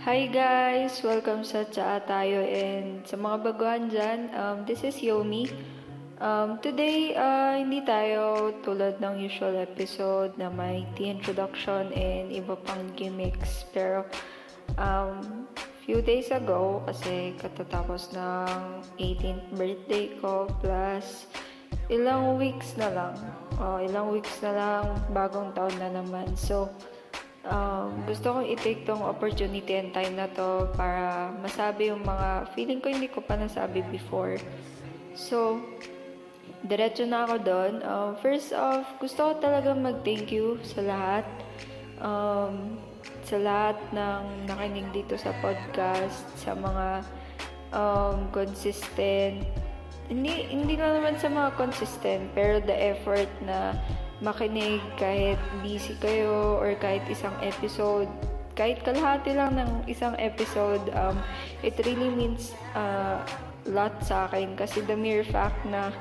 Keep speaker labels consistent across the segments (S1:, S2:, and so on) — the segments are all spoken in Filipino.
S1: Hi guys! Welcome sa Tsaa Tayo and sa mga baguhan dyan, um, this is Yomi. Um, today, uh, hindi tayo tulad ng usual episode na may tea introduction and iba pang gimmicks. Pero, um, few days ago, kasi katatapos ng 18th birthday ko, plus ilang weeks na lang. Oh, ilang weeks na lang, bagong taon na naman. So, um, gusto kong i-take tong opportunity and time na to para masabi yung mga feeling ko hindi ko pa nasabi before. So, diretso na ako doon. Uh, first off, gusto ko talaga mag-thank you sa lahat. Um, sa lahat ng nakinig dito sa podcast, sa mga um, consistent, hindi, hindi lang naman sa mga consistent, pero the effort na makinig kahit busy kayo or kahit isang episode, kahit kalahati lang ng isang episode, um, it really means uh, lot sa akin kasi the mere fact na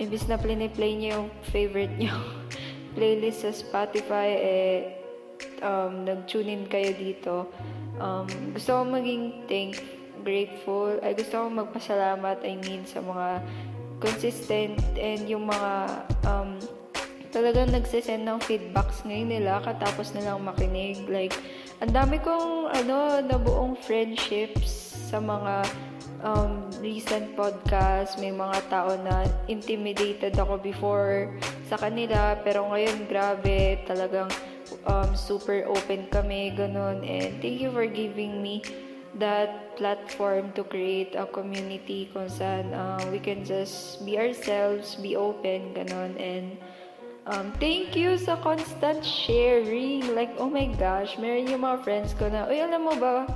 S1: imbis na play niyo yung favorite niyo playlist sa Spotify, eh, um, nag-tune in kayo dito. Um, gusto ko maging thank, grateful. Ay, gusto ko magpasalamat, I mean, sa mga consistent and yung mga um, talagang nagsisend ng feedbacks ngayon nila katapos nilang makinig. Like, ang dami kong ano, nabuong friendships sa mga um, recent podcast, may mga tao na intimidated ako before sa kanila, pero ngayon grabe, talagang um, super open kami, ganun. And thank you for giving me that platform to create a community kung saan uh, we can just be ourselves, be open, ganun. And um, thank you sa constant sharing. Like, oh my gosh, meron yung mga friends ko na, uy, alam mo ba,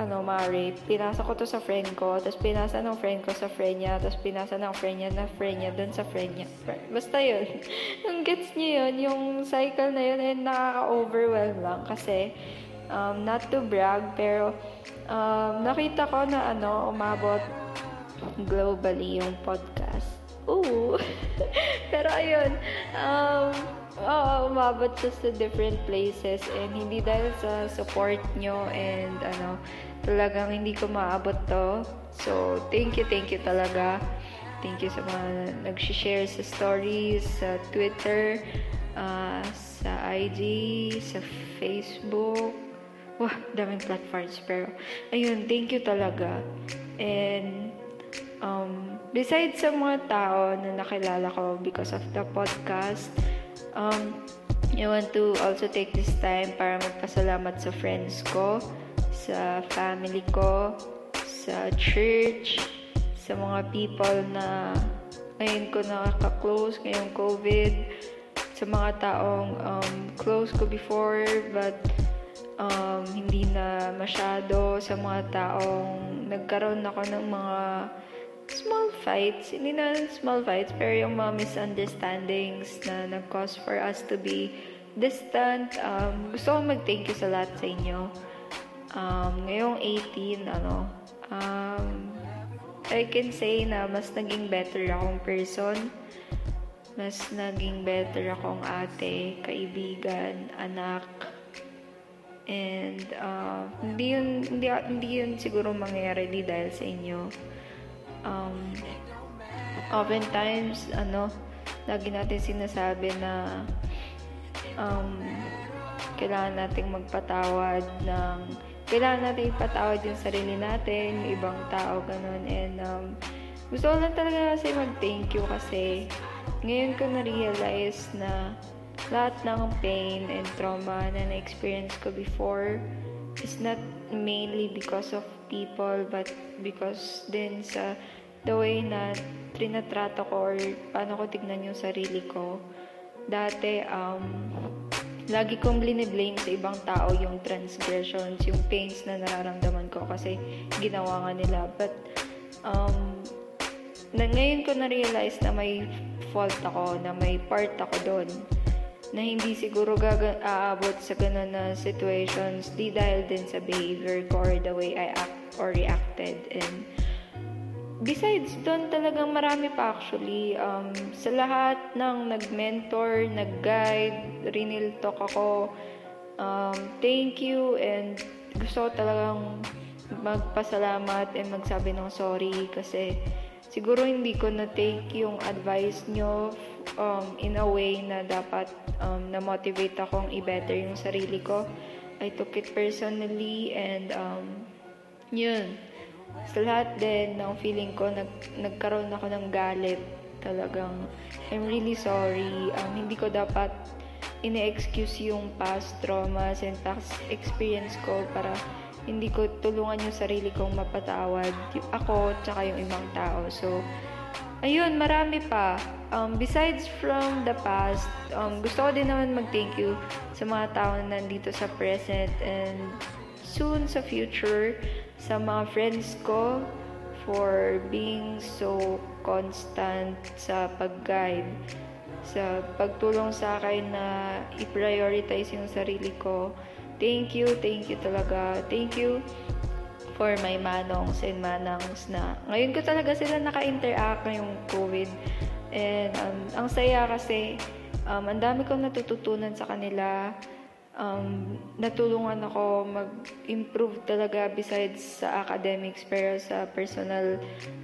S1: ano, Mari, pinasa ko to sa friend ko, tapos pinasa ng friend ko sa friend niya, tapos pinasa ng friend niya na friend niya dun sa friend niya. Basta yun. Ang gets niyo yun, yung cycle na yun, and nakaka-overwhelm lang kasi, um, not to brag, pero um, nakita ko na ano, umabot globally yung podcast. Ooh! pero ayun, um, Oo, umabot siya sa different places and hindi dahil sa support nyo and ano, talagang hindi ko maabot to. So, thank you, thank you talaga. Thank you sa mga nag-share sa stories, sa Twitter, uh, sa IG, sa Facebook. Wah, daming platforms. Pero, ayun, thank you talaga. And, um, besides sa mga tao na nakilala ko because of the podcast, Um, I want to also take this time para magpasalamat sa friends ko, sa family ko, sa church, sa mga people na ngayon ko nakaka-close ngayong COVID, sa mga taong um, close ko before but um, hindi na masyado, sa mga taong nagkaroon ako ng mga small fights, hindi na small fights, pero yung mga misunderstandings na nag-cause for us to be distant. Um, gusto ko mag-thank you sa lahat sa inyo. Um, ngayong 18, ano, um, I can say na mas naging better akong person. Mas naging better akong ate, kaibigan, anak. And uh, hindi yun, hindi, hindi yun siguro mangyayari di dahil sa inyo um, oftentimes, ano, lagi natin sinasabi na um, kailangan nating magpatawad ng kailangan natin ipatawad yung sarili natin, yung ibang tao, ganun. And um, gusto ko lang talaga kasi mag-thank you kasi ngayon ko na-realize na lahat ng pain and trauma na na-experience ko before is not mainly because of people but because din sa the way na trinatrato ko or paano ko tignan yung sarili ko. Dati, um, lagi kong blame sa ibang tao yung transgressions, yung pains na nararamdaman ko kasi ginawa nga nila. But, um, na, ngayon ko na-realize na may fault ako, na may part ako doon na hindi siguro gaga- aabot sa ganun na situations. Di dahil din sa behavior ko or the way I act or reacted. And besides doon talagang marami pa actually. Um, sa lahat ng nag-mentor, nag-guide, rinil talk ako. Um, thank you and gusto talagang magpasalamat and magsabi ng sorry kasi siguro hindi ko na-take yung advice nyo um, in a way na dapat um, na-motivate akong i-better yung sarili ko. I took it personally and um, yun. Sa lahat din ng feeling ko, nag, nagkaroon ako ng galit. Talagang, I'm really sorry. Um, hindi ko dapat ine-excuse yung past traumas and past experience ko para hindi ko tulungan yung sarili kong mapatawad yung ako tsaka yung ibang tao. So, ayun, marami pa. Um, besides from the past, um, gusto ko din naman mag-thank you sa mga tao na nandito sa present and soon sa future sa mga friends ko for being so constant sa pag-guide sa pagtulong sa akin na i-prioritize yung sarili ko Thank you, thank you talaga. Thank you for my manongs and manangs na ngayon ko talaga sila naka-interact ngayong COVID. And um, ang saya kasi um, ang dami kong natututunan sa kanila. Um, natulungan ako mag-improve talaga besides sa academics pero sa personal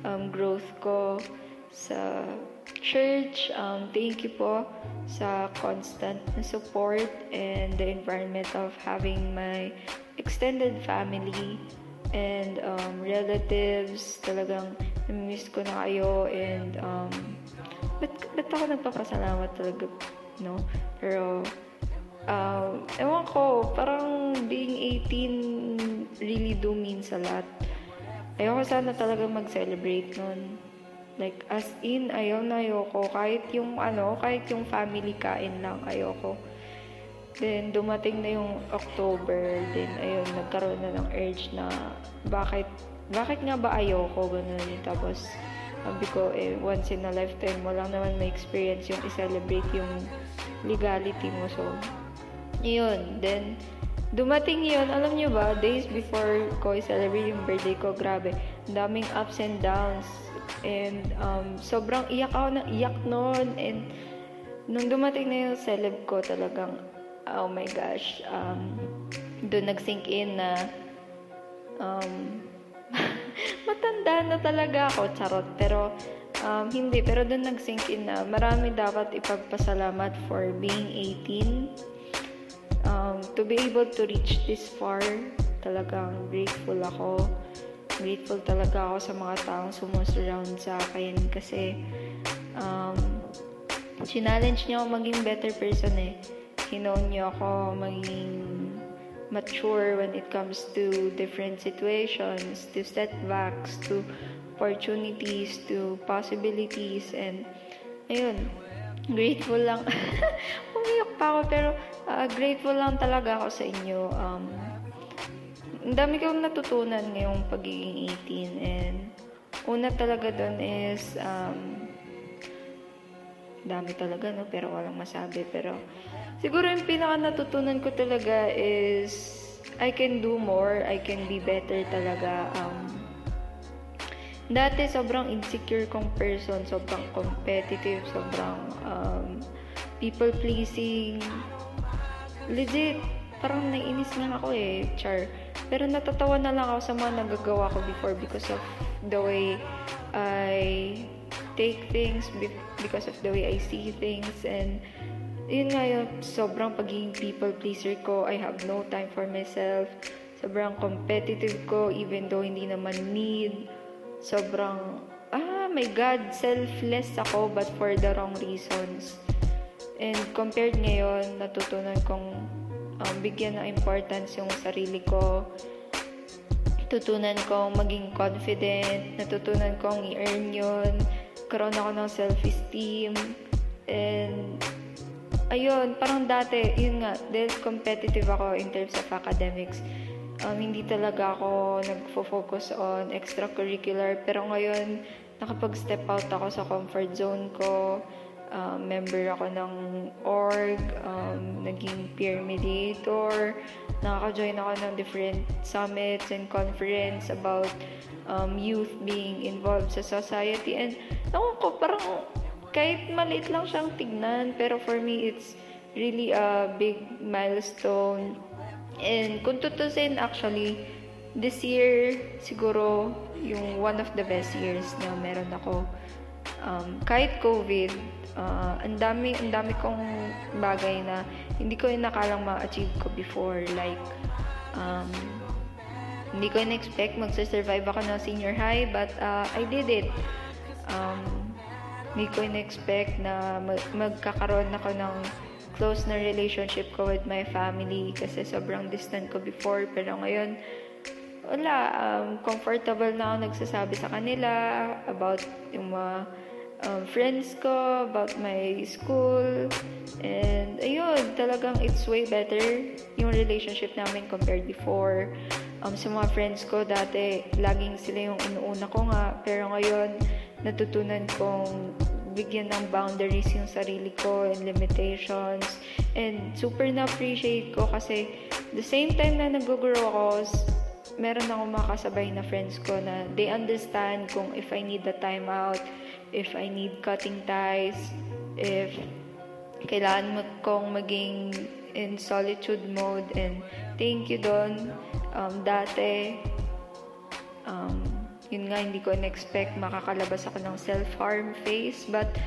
S1: um, growth ko sa church. Um, thank you po sa constant na support and the environment of having my extended family and um, relatives. Talagang miss ko na kayo and um, ba't, ba't ako nagpapasalamat talaga, no? Pero, um, ewan ko, parang being 18 really do means a lot. Ayoko sana talaga mag-celebrate nun Like, as in, ayaw na ayoko. Kahit yung, ano, kahit yung family kain lang, ayoko. Then, dumating na yung October. Then, ayun, nagkaroon na ng urge na, bakit, bakit nga ba ayoko? Ganun. Tapos, sabi ko, eh, once in a lifetime mo lang naman may experience yung i-celebrate yung legality mo. So, yun. Then, dumating yun, alam nyo ba, days before ko i-celebrate yung birthday ko, grabe, daming ups and downs And um, sobrang iyak ako ng iyak noon. And nung dumating na yung celeb ko talagang, oh my gosh, um, doon nag-sink in na um, matanda na talaga ako, charot. Pero um, hindi, pero doon nag-sink in na marami dapat ipagpasalamat for being 18. Um, to be able to reach this far, talagang grateful ako grateful talaga ako sa mga taong sumusurround sa akin kasi um, challenge niyo ako maging better person eh. Hinoon niyo ako maging mature when it comes to different situations, to setbacks, to opportunities, to possibilities, and ayun, grateful lang. Umiyak pa ako, pero uh, grateful lang talaga ako sa inyo. Um, ang dami kong natutunan ngayong pagiging 18 and una talaga doon is um, dami talaga no? Pero walang masabi. Pero siguro yung pinaka natutunan ko talaga is I can do more I can be better talaga. Um, dati sobrang insecure kong person sobrang competitive sobrang um, people pleasing legit parang naiinis nga ako eh. Char pero natatawa na lang ako sa mga nagagawa ko before because of the way I take things, because of the way I see things, and yun nga yung sobrang pagiging people pleaser ko. I have no time for myself. Sobrang competitive ko even though hindi naman need. Sobrang, ah, my God, selfless ako but for the wrong reasons. And compared ngayon, natutunan kong um, bigyan ng importance yung sarili ko. Tutunan kong maging confident, natutunan kong i-earn yun, karoon ako ng self-esteem, and ayun, parang dati, yun nga, dahil competitive ako in terms of academics, um, hindi talaga ako nagfo-focus on extracurricular, pero ngayon, nakapag-step out ako sa comfort zone ko, uh, member ako ng org, um, naging peer mediator, nakaka-join ako ng different summits and conference about um, youth being involved sa society. And naku ko, parang kahit maliit lang siyang tignan, pero for me, it's really a big milestone And kung tutusin, actually, this year, siguro, yung one of the best years na meron ako. Um, kahit COVID, uh, ang dami, ang dami kong bagay na hindi ko yung nakalang ma-achieve ko before. Like, um, hindi ko in-expect magsa-survive ako ng senior high, but uh, I did it. Um, hindi ko in-expect na mag- magkakaroon ako ng close na relationship ko with my family kasi sobrang distant ko before. Pero ngayon, wala, um, comfortable na ako nagsasabi sa kanila about yung mga um, friends ko, about my school. And ayun, talagang it's way better yung relationship namin compared before. Um, sa mga friends ko dati, laging sila yung inuuna ko nga. Pero ngayon, natutunan kong bigyan ng boundaries yung sarili ko and limitations. And super na-appreciate ko kasi the same time na nag-grow ako, meron akong makasabay na friends ko na they understand kung if I need the time out, if I need cutting ties, if kailangan mo kong maging in solitude mode and thank you doon. Um, dati, um, yun nga, hindi ko in-expect makakalabas ako ng self-harm phase. But,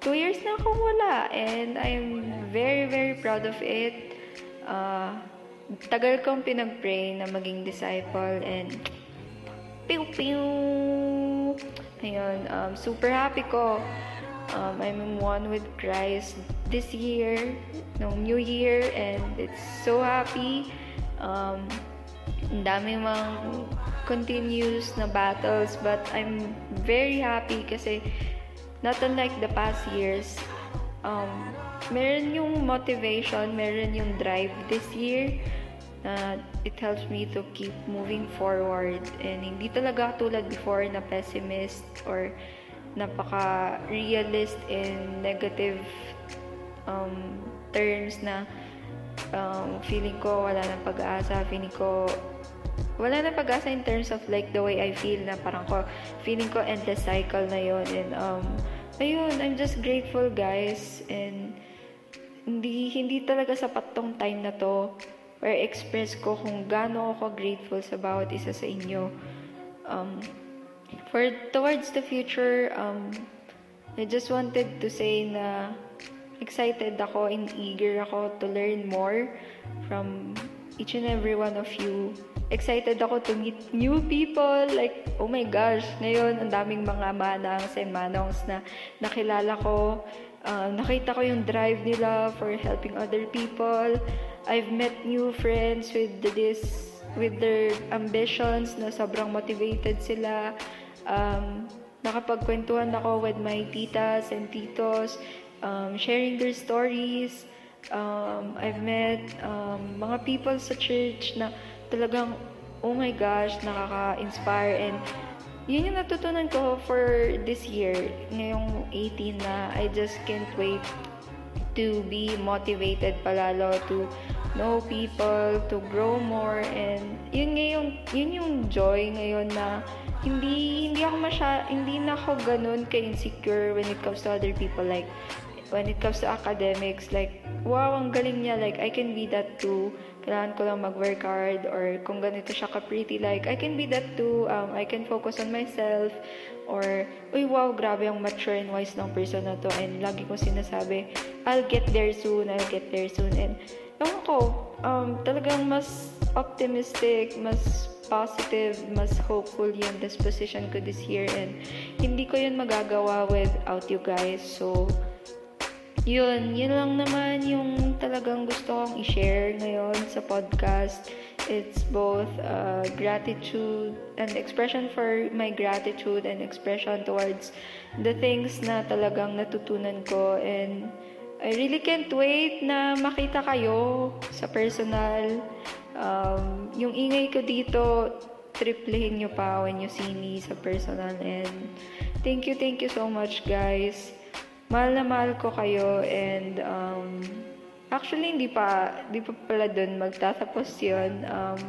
S1: two years na akong wala. And I'm very, very proud of it. Uh, tagal kong pinag-pray na maging disciple. And, pew pew Ayun, um, super happy ko. Um, I'm one with Christ this year, no New Year, and it's so happy. Um, ang dami mang continuous na battles but I'm very happy kasi not unlike the past years um, meron yung motivation meron yung drive this year na it helps me to keep moving forward. And hindi talaga tulad before na pessimist or napaka realist in negative um, terms na um, feeling ko wala nang pag-asa feeling ko wala na pag-asa in terms of like the way I feel na parang ko, feeling ko endless cycle na yon and um, ayun, I'm just grateful guys. And hindi, hindi talaga sapat tong time na to where express ko kung gaano ako grateful sa bawat isa sa inyo. Um, for towards the future, um, I just wanted to say na excited ako and eager ako to learn more from each and every one of you excited ako to meet new people. Like, oh my gosh, ngayon, ang daming mga manangs and manongs na nakilala ko. Uh, nakita ko yung drive nila for helping other people. I've met new friends with this with their ambitions na sobrang motivated sila. Um, nakapagkwentuhan ako with my titas and titos, um, sharing their stories. Um, I've met um, mga people sa church na talagang, oh my gosh, nakaka-inspire and yun yung natutunan ko for this year, ngayong 18 na, I just can't wait to be motivated palalo to know people, to grow more, and yun ngayon, yun yung joy ngayon na hindi hindi ako masya, hindi na ako ganun ka-insecure when it comes to other people. Like when it comes to academics like wow ang galing niya like I can be that too kailangan ko lang mag-work hard or kung ganito siya ka-pretty, like, I can be that too. Um, I can focus on myself or, uy, wow, grabe ang mature and wise ng person na to. And lagi ko sinasabi, I'll get there soon, I'll get there soon. And, ewan ko, um, talagang mas optimistic, mas positive, mas hopeful yung disposition ko this year. And, hindi ko yun magagawa without you guys. So, yun, yun lang naman yung talagang gusto kong i-share ngayon sa podcast. It's both uh, gratitude and expression for my gratitude and expression towards the things na talagang natutunan ko and I really can't wait na makita kayo sa personal. Um, yung ingay ko dito, triplehin nyo pa when you see me sa personal and thank you, thank you so much guys mahal na mahal ko kayo and um, actually hindi pa hindi pa pala doon magtatapos yun um,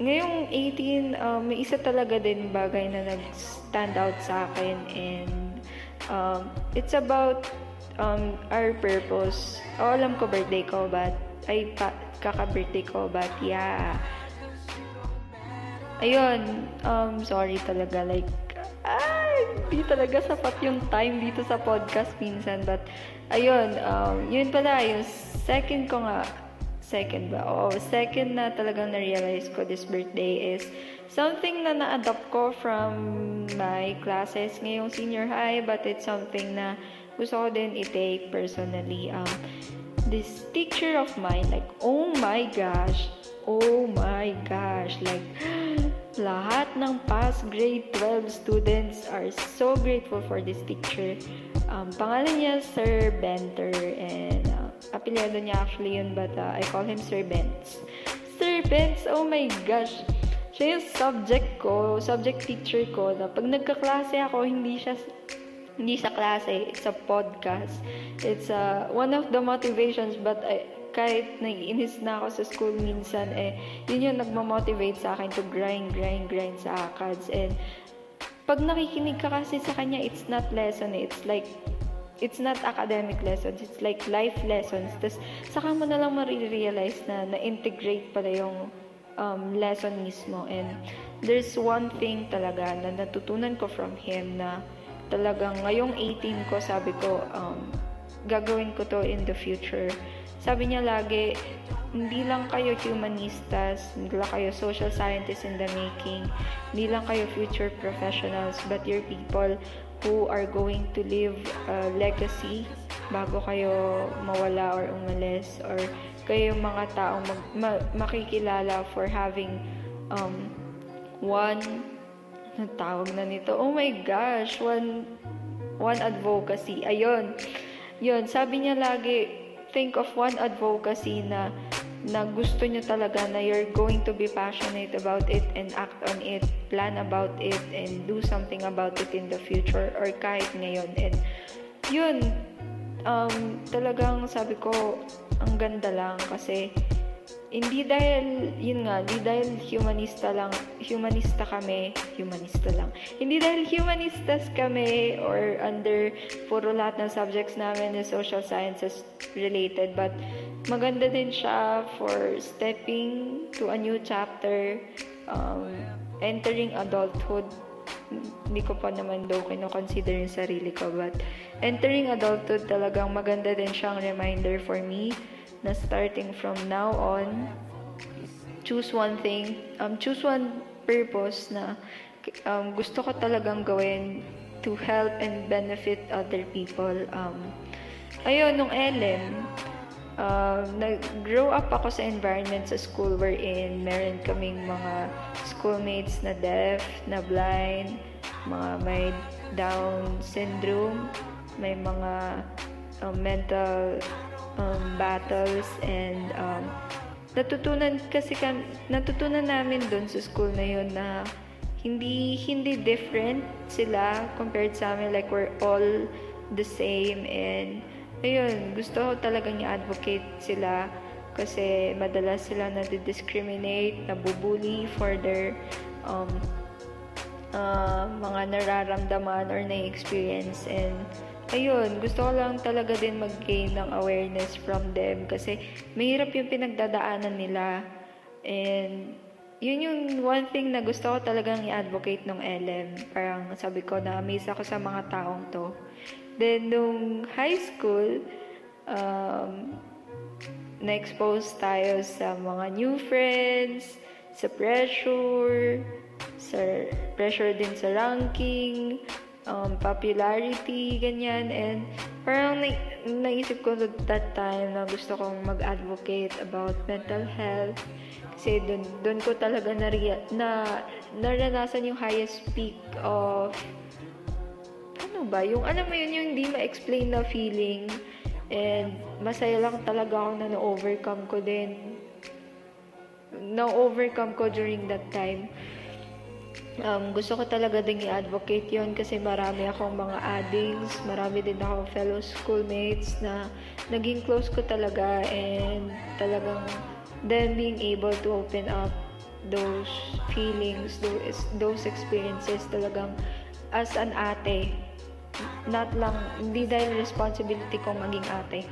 S1: ngayong 18 um, may isa talaga din bagay na nag-stand out sa akin and um, it's about um, our purpose oh, alam ko birthday ko but I pa kaka-birthday ko. But yeah. Ayun, um, sorry talaga. Like, ay, di talaga sapat yung time dito sa podcast minsan. But, ayun, um, yun pala, yung second ko nga, second ba? Oh, second na talagang na-realize ko this birthday is something na na-adopt ko from my classes ngayong senior high, but it's something na gusto ko din i-take personally. Um, this teacher of mine, like, oh my gosh, oh my gosh, like, lahat ng past grade 12 students are so grateful for this teacher. Um, pangalan niya Sir Benter and uh, apelyado niya actually yun but uh, I call him Sir Bents. Sir Bents, oh my gosh! Siya yung subject ko, subject teacher ko na pag nagkaklase ako, hindi siya hindi sa klase, it's a podcast. It's uh, one of the motivations but I, kahit naiinis na ako sa school minsan, eh, yun yung nagmamotivate sa akin to grind, grind, grind sa ACADS. And, pag nakikinig ka kasi sa kanya, it's not lesson, eh. it's like, it's not academic lessons, it's like life lessons. Tapos, saka mo na lang marirealize na na-integrate pala yung um, lesson mismo. And, there's one thing talaga na natutunan ko from him na talagang ngayong 18 ko, sabi ko, um, gagawin ko to in the future. Sabi niya lagi, hindi lang kayo humanistas, hindi lang kayo social scientists in the making, hindi lang kayo future professionals, but you're people who are going to leave a legacy bago kayo mawala or umalis or kayo mga taong mag, ma, makikilala for having um, one ano tawag na nito? Oh my gosh, one one advocacy. Ayun. Yun, sabi niya lagi, think of one advocacy na na gusto nyo talaga na you're going to be passionate about it and act on it, plan about it, and do something about it in the future or kahit ngayon. And yun, um, talagang sabi ko, ang ganda lang kasi hindi dahil, yun nga, hindi dahil humanista lang, humanista kami, humanista lang. Hindi dahil humanistas kami or under puro lahat ng subjects namin is social sciences related, but maganda din siya for stepping to a new chapter, um, entering adulthood. Hindi ko pa naman daw kino-consider yung sarili ko, but entering adulthood talagang maganda din siyang reminder for me na starting from now on, choose one thing, um, choose one purpose na um, gusto ko talagang gawin to help and benefit other people. Um, ayun, nung LM, uh, nag-grow up ako sa environment sa school wherein meron kaming mga schoolmates na deaf, na blind, mga may Down syndrome, may mga um, mental um, battles and um, natutunan kasi kan natutunan namin doon sa school na yun na hindi hindi different sila compared sa amin. Like we're all the same and ayun gusto ko talagang i-advocate sila kasi madalas sila na discriminate nabubuli for their um, uh, mga nararamdaman or na-experience and ayun, gusto ko lang talaga din mag-gain ng awareness from them kasi mahirap yung pinagdadaanan nila. And yun yung one thing na gusto ko talagang i-advocate ng LM. Parang sabi ko na amaze ako sa mga taong to. Then, nung high school, um, na-expose tayo sa mga new friends, sa pressure, sa pressure din sa ranking, um, popularity, ganyan. And parang na- naisip ko that time na gusto kong mag-advocate about mental health. Kasi dun, dun ko talaga na, na naranasan yung highest peak of ano ba, yung alam mo yun, yung hindi ma-explain na feeling. And masaya lang talaga ako na na-overcome ko din. Na-overcome ko during that time um, gusto ko talaga ding i-advocate yon kasi marami akong mga addings, marami din akong fellow schoolmates na naging close ko talaga and talagang then being able to open up those feelings, those, those experiences talagang as an ate. Not lang, hindi dahil responsibility ko maging ate.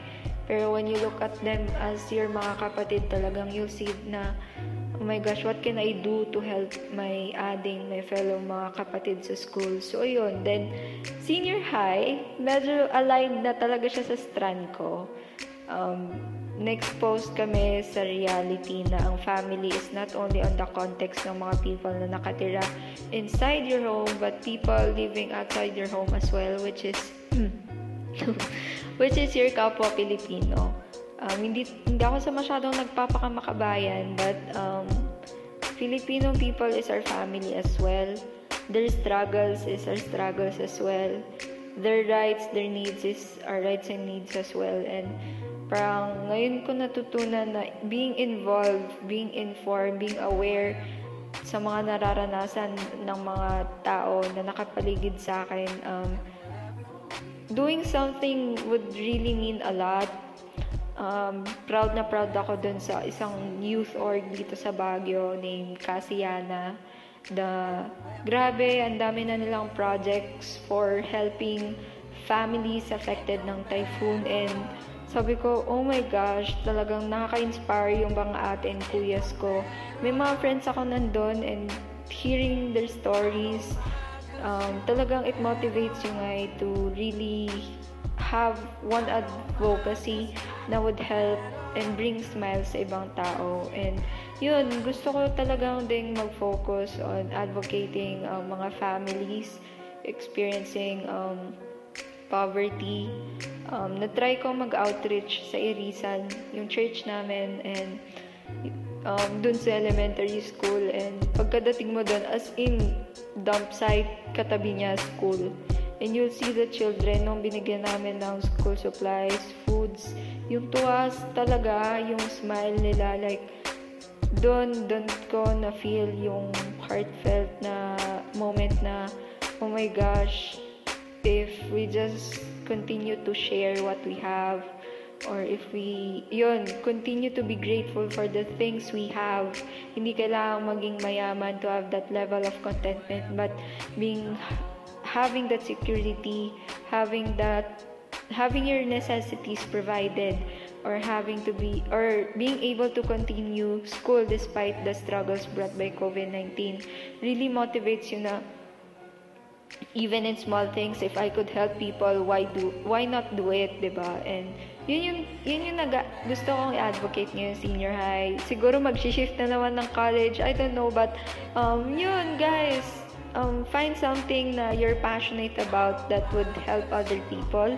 S1: Pero when you look at them as your mga kapatid, talagang you'll see na, oh my gosh, what can I do to help my adding, my fellow mga kapatid sa school? So, yun. Then, senior high, medyo aligned na talaga siya sa strand ko. Um, na-expose kami sa reality na ang family is not only on the context ng mga people na nakatira inside your home, but people living outside your home as well, which is which is your kapwa Pilipino. Um, hindi, hindi ako sa masyadong nagpapakamakabayan, but um, Filipino people is our family as well. Their struggles is our struggles as well. Their rights, their needs is our rights and needs as well. And Parang ngayon ko natutunan na being involved, being informed, being aware sa mga nararanasan ng mga tao na nakapaligid sa akin. Um, doing something would really mean a lot. Um, proud na proud ako dun sa isang youth org dito sa Baguio named Casiana. The, grabe, ang dami na nilang projects for helping families affected ng typhoon and sabi ko, oh my gosh, talagang nakaka-inspire yung mga ate and kuyas ko. May mga friends ako nandun and hearing their stories, um, talagang it motivates you nga to really have one advocacy na would help and bring smiles sa ibang tao. And yun, gusto ko talagang ding mag-focus on advocating um, mga families experiencing um, poverty. Um, na-try ko mag-outreach sa Irisan, yung church namin, and um, dun sa elementary school. And pagkadating mo dun, as in, dump site, katabi niya school. And you'll see the children nung binigyan namin ng school supplies, foods. Yung tuwas talaga, yung smile nila, like, doon, doon ko na-feel yung heartfelt na moment na, oh my gosh, if we just continue to share what we have or if we yun continue to be grateful for the things we have hindi kailangan maging mayaman to have that level of contentment but being having that security having that having your necessities provided or having to be or being able to continue school despite the struggles brought by COVID-19 really motivates you na even in small things if I could help people why do why not do it 'di ba? And yun yung yun yung naga, gusto kong i-advocate ngayon senior high. Siguro mag-shift na naman ng college. I don't know but um yun guys um find something na you're passionate about that would help other people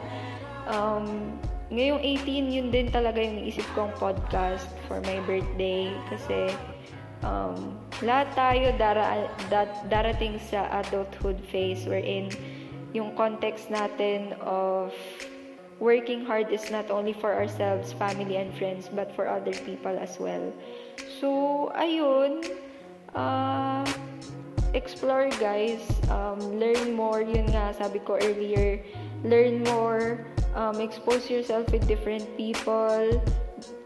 S1: um ngayong 18 yun din talaga yung isip kong podcast for my birthday kasi um, lahat tayo dara, dat, darating sa adulthood phase wherein yung context natin of working hard is not only for ourselves, family, and friends, but for other people as well. So, ayun, uh, explore guys, um, learn more, yun nga, sabi ko earlier, learn more, um, expose yourself with different people,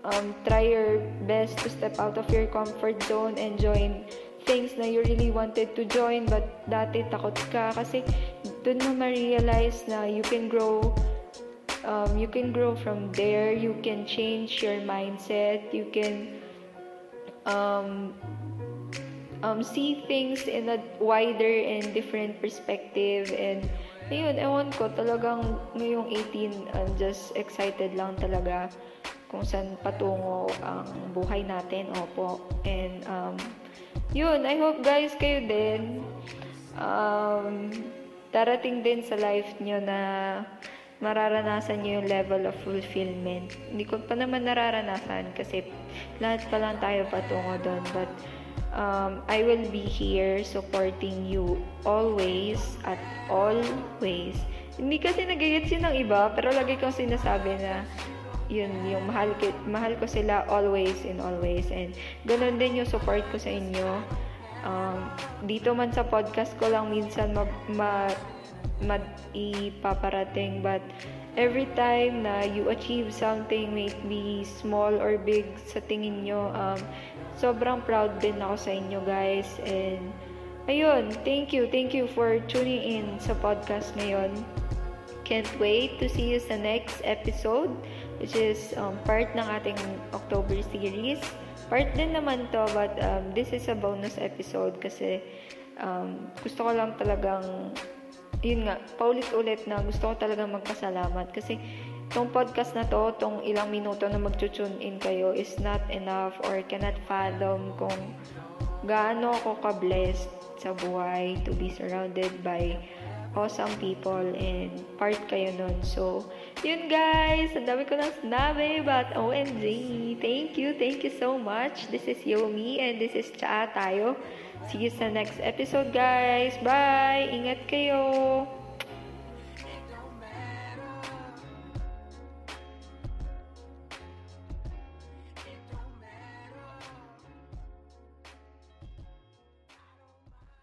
S1: um, try your best to step out of your comfort zone and join things na you really wanted to join but dati takot ka. Kasi dun mo ma-realize na you can grow um, you can grow from there. You can change your mindset. You can um, um, see things in a wider and different perspective and ayun, ewan ko talagang ngayong 18 I'm just excited lang talaga kung saan patungo ang buhay natin. Opo. And, um, yun, I hope guys kayo din, um, darating din sa life nyo na mararanasan nyo yung level of fulfillment. Hindi ko pa naman nararanasan kasi lahat pa lang tayo patungo doon. But, um, I will be here supporting you always at always. Hindi kasi nagigits yun ng iba, pero lagi kong sinasabi na yun, yung mahal, mahal ko sila always and always. And ganun din yung support ko sa inyo. Um, dito man sa podcast ko lang minsan ma, ma, ma ipaparating but every time na you achieve something may it be small or big sa tingin nyo um, sobrang proud din ako sa inyo guys. And ayun thank you thank you for tuning in sa podcast ngayon. Can't wait to see you sa next episode which is um, part ng ating October series. Part din naman to, but um, this is a bonus episode kasi um, gusto ko lang talagang, yun nga, paulit-ulit na gusto ko talagang magpasalamat. Kasi tong podcast na to, tong ilang minuto na mag-tune in kayo is not enough or cannot fathom kung gaano ako ka-blessed sa buhay to be surrounded by awesome people and part kayo nun. So, yun guys, ang dami ko nang sinabi but OMG, thank you, thank you so much. This is Yomi and this is Cha tayo. See you sa next episode guys. Bye! Ingat kayo!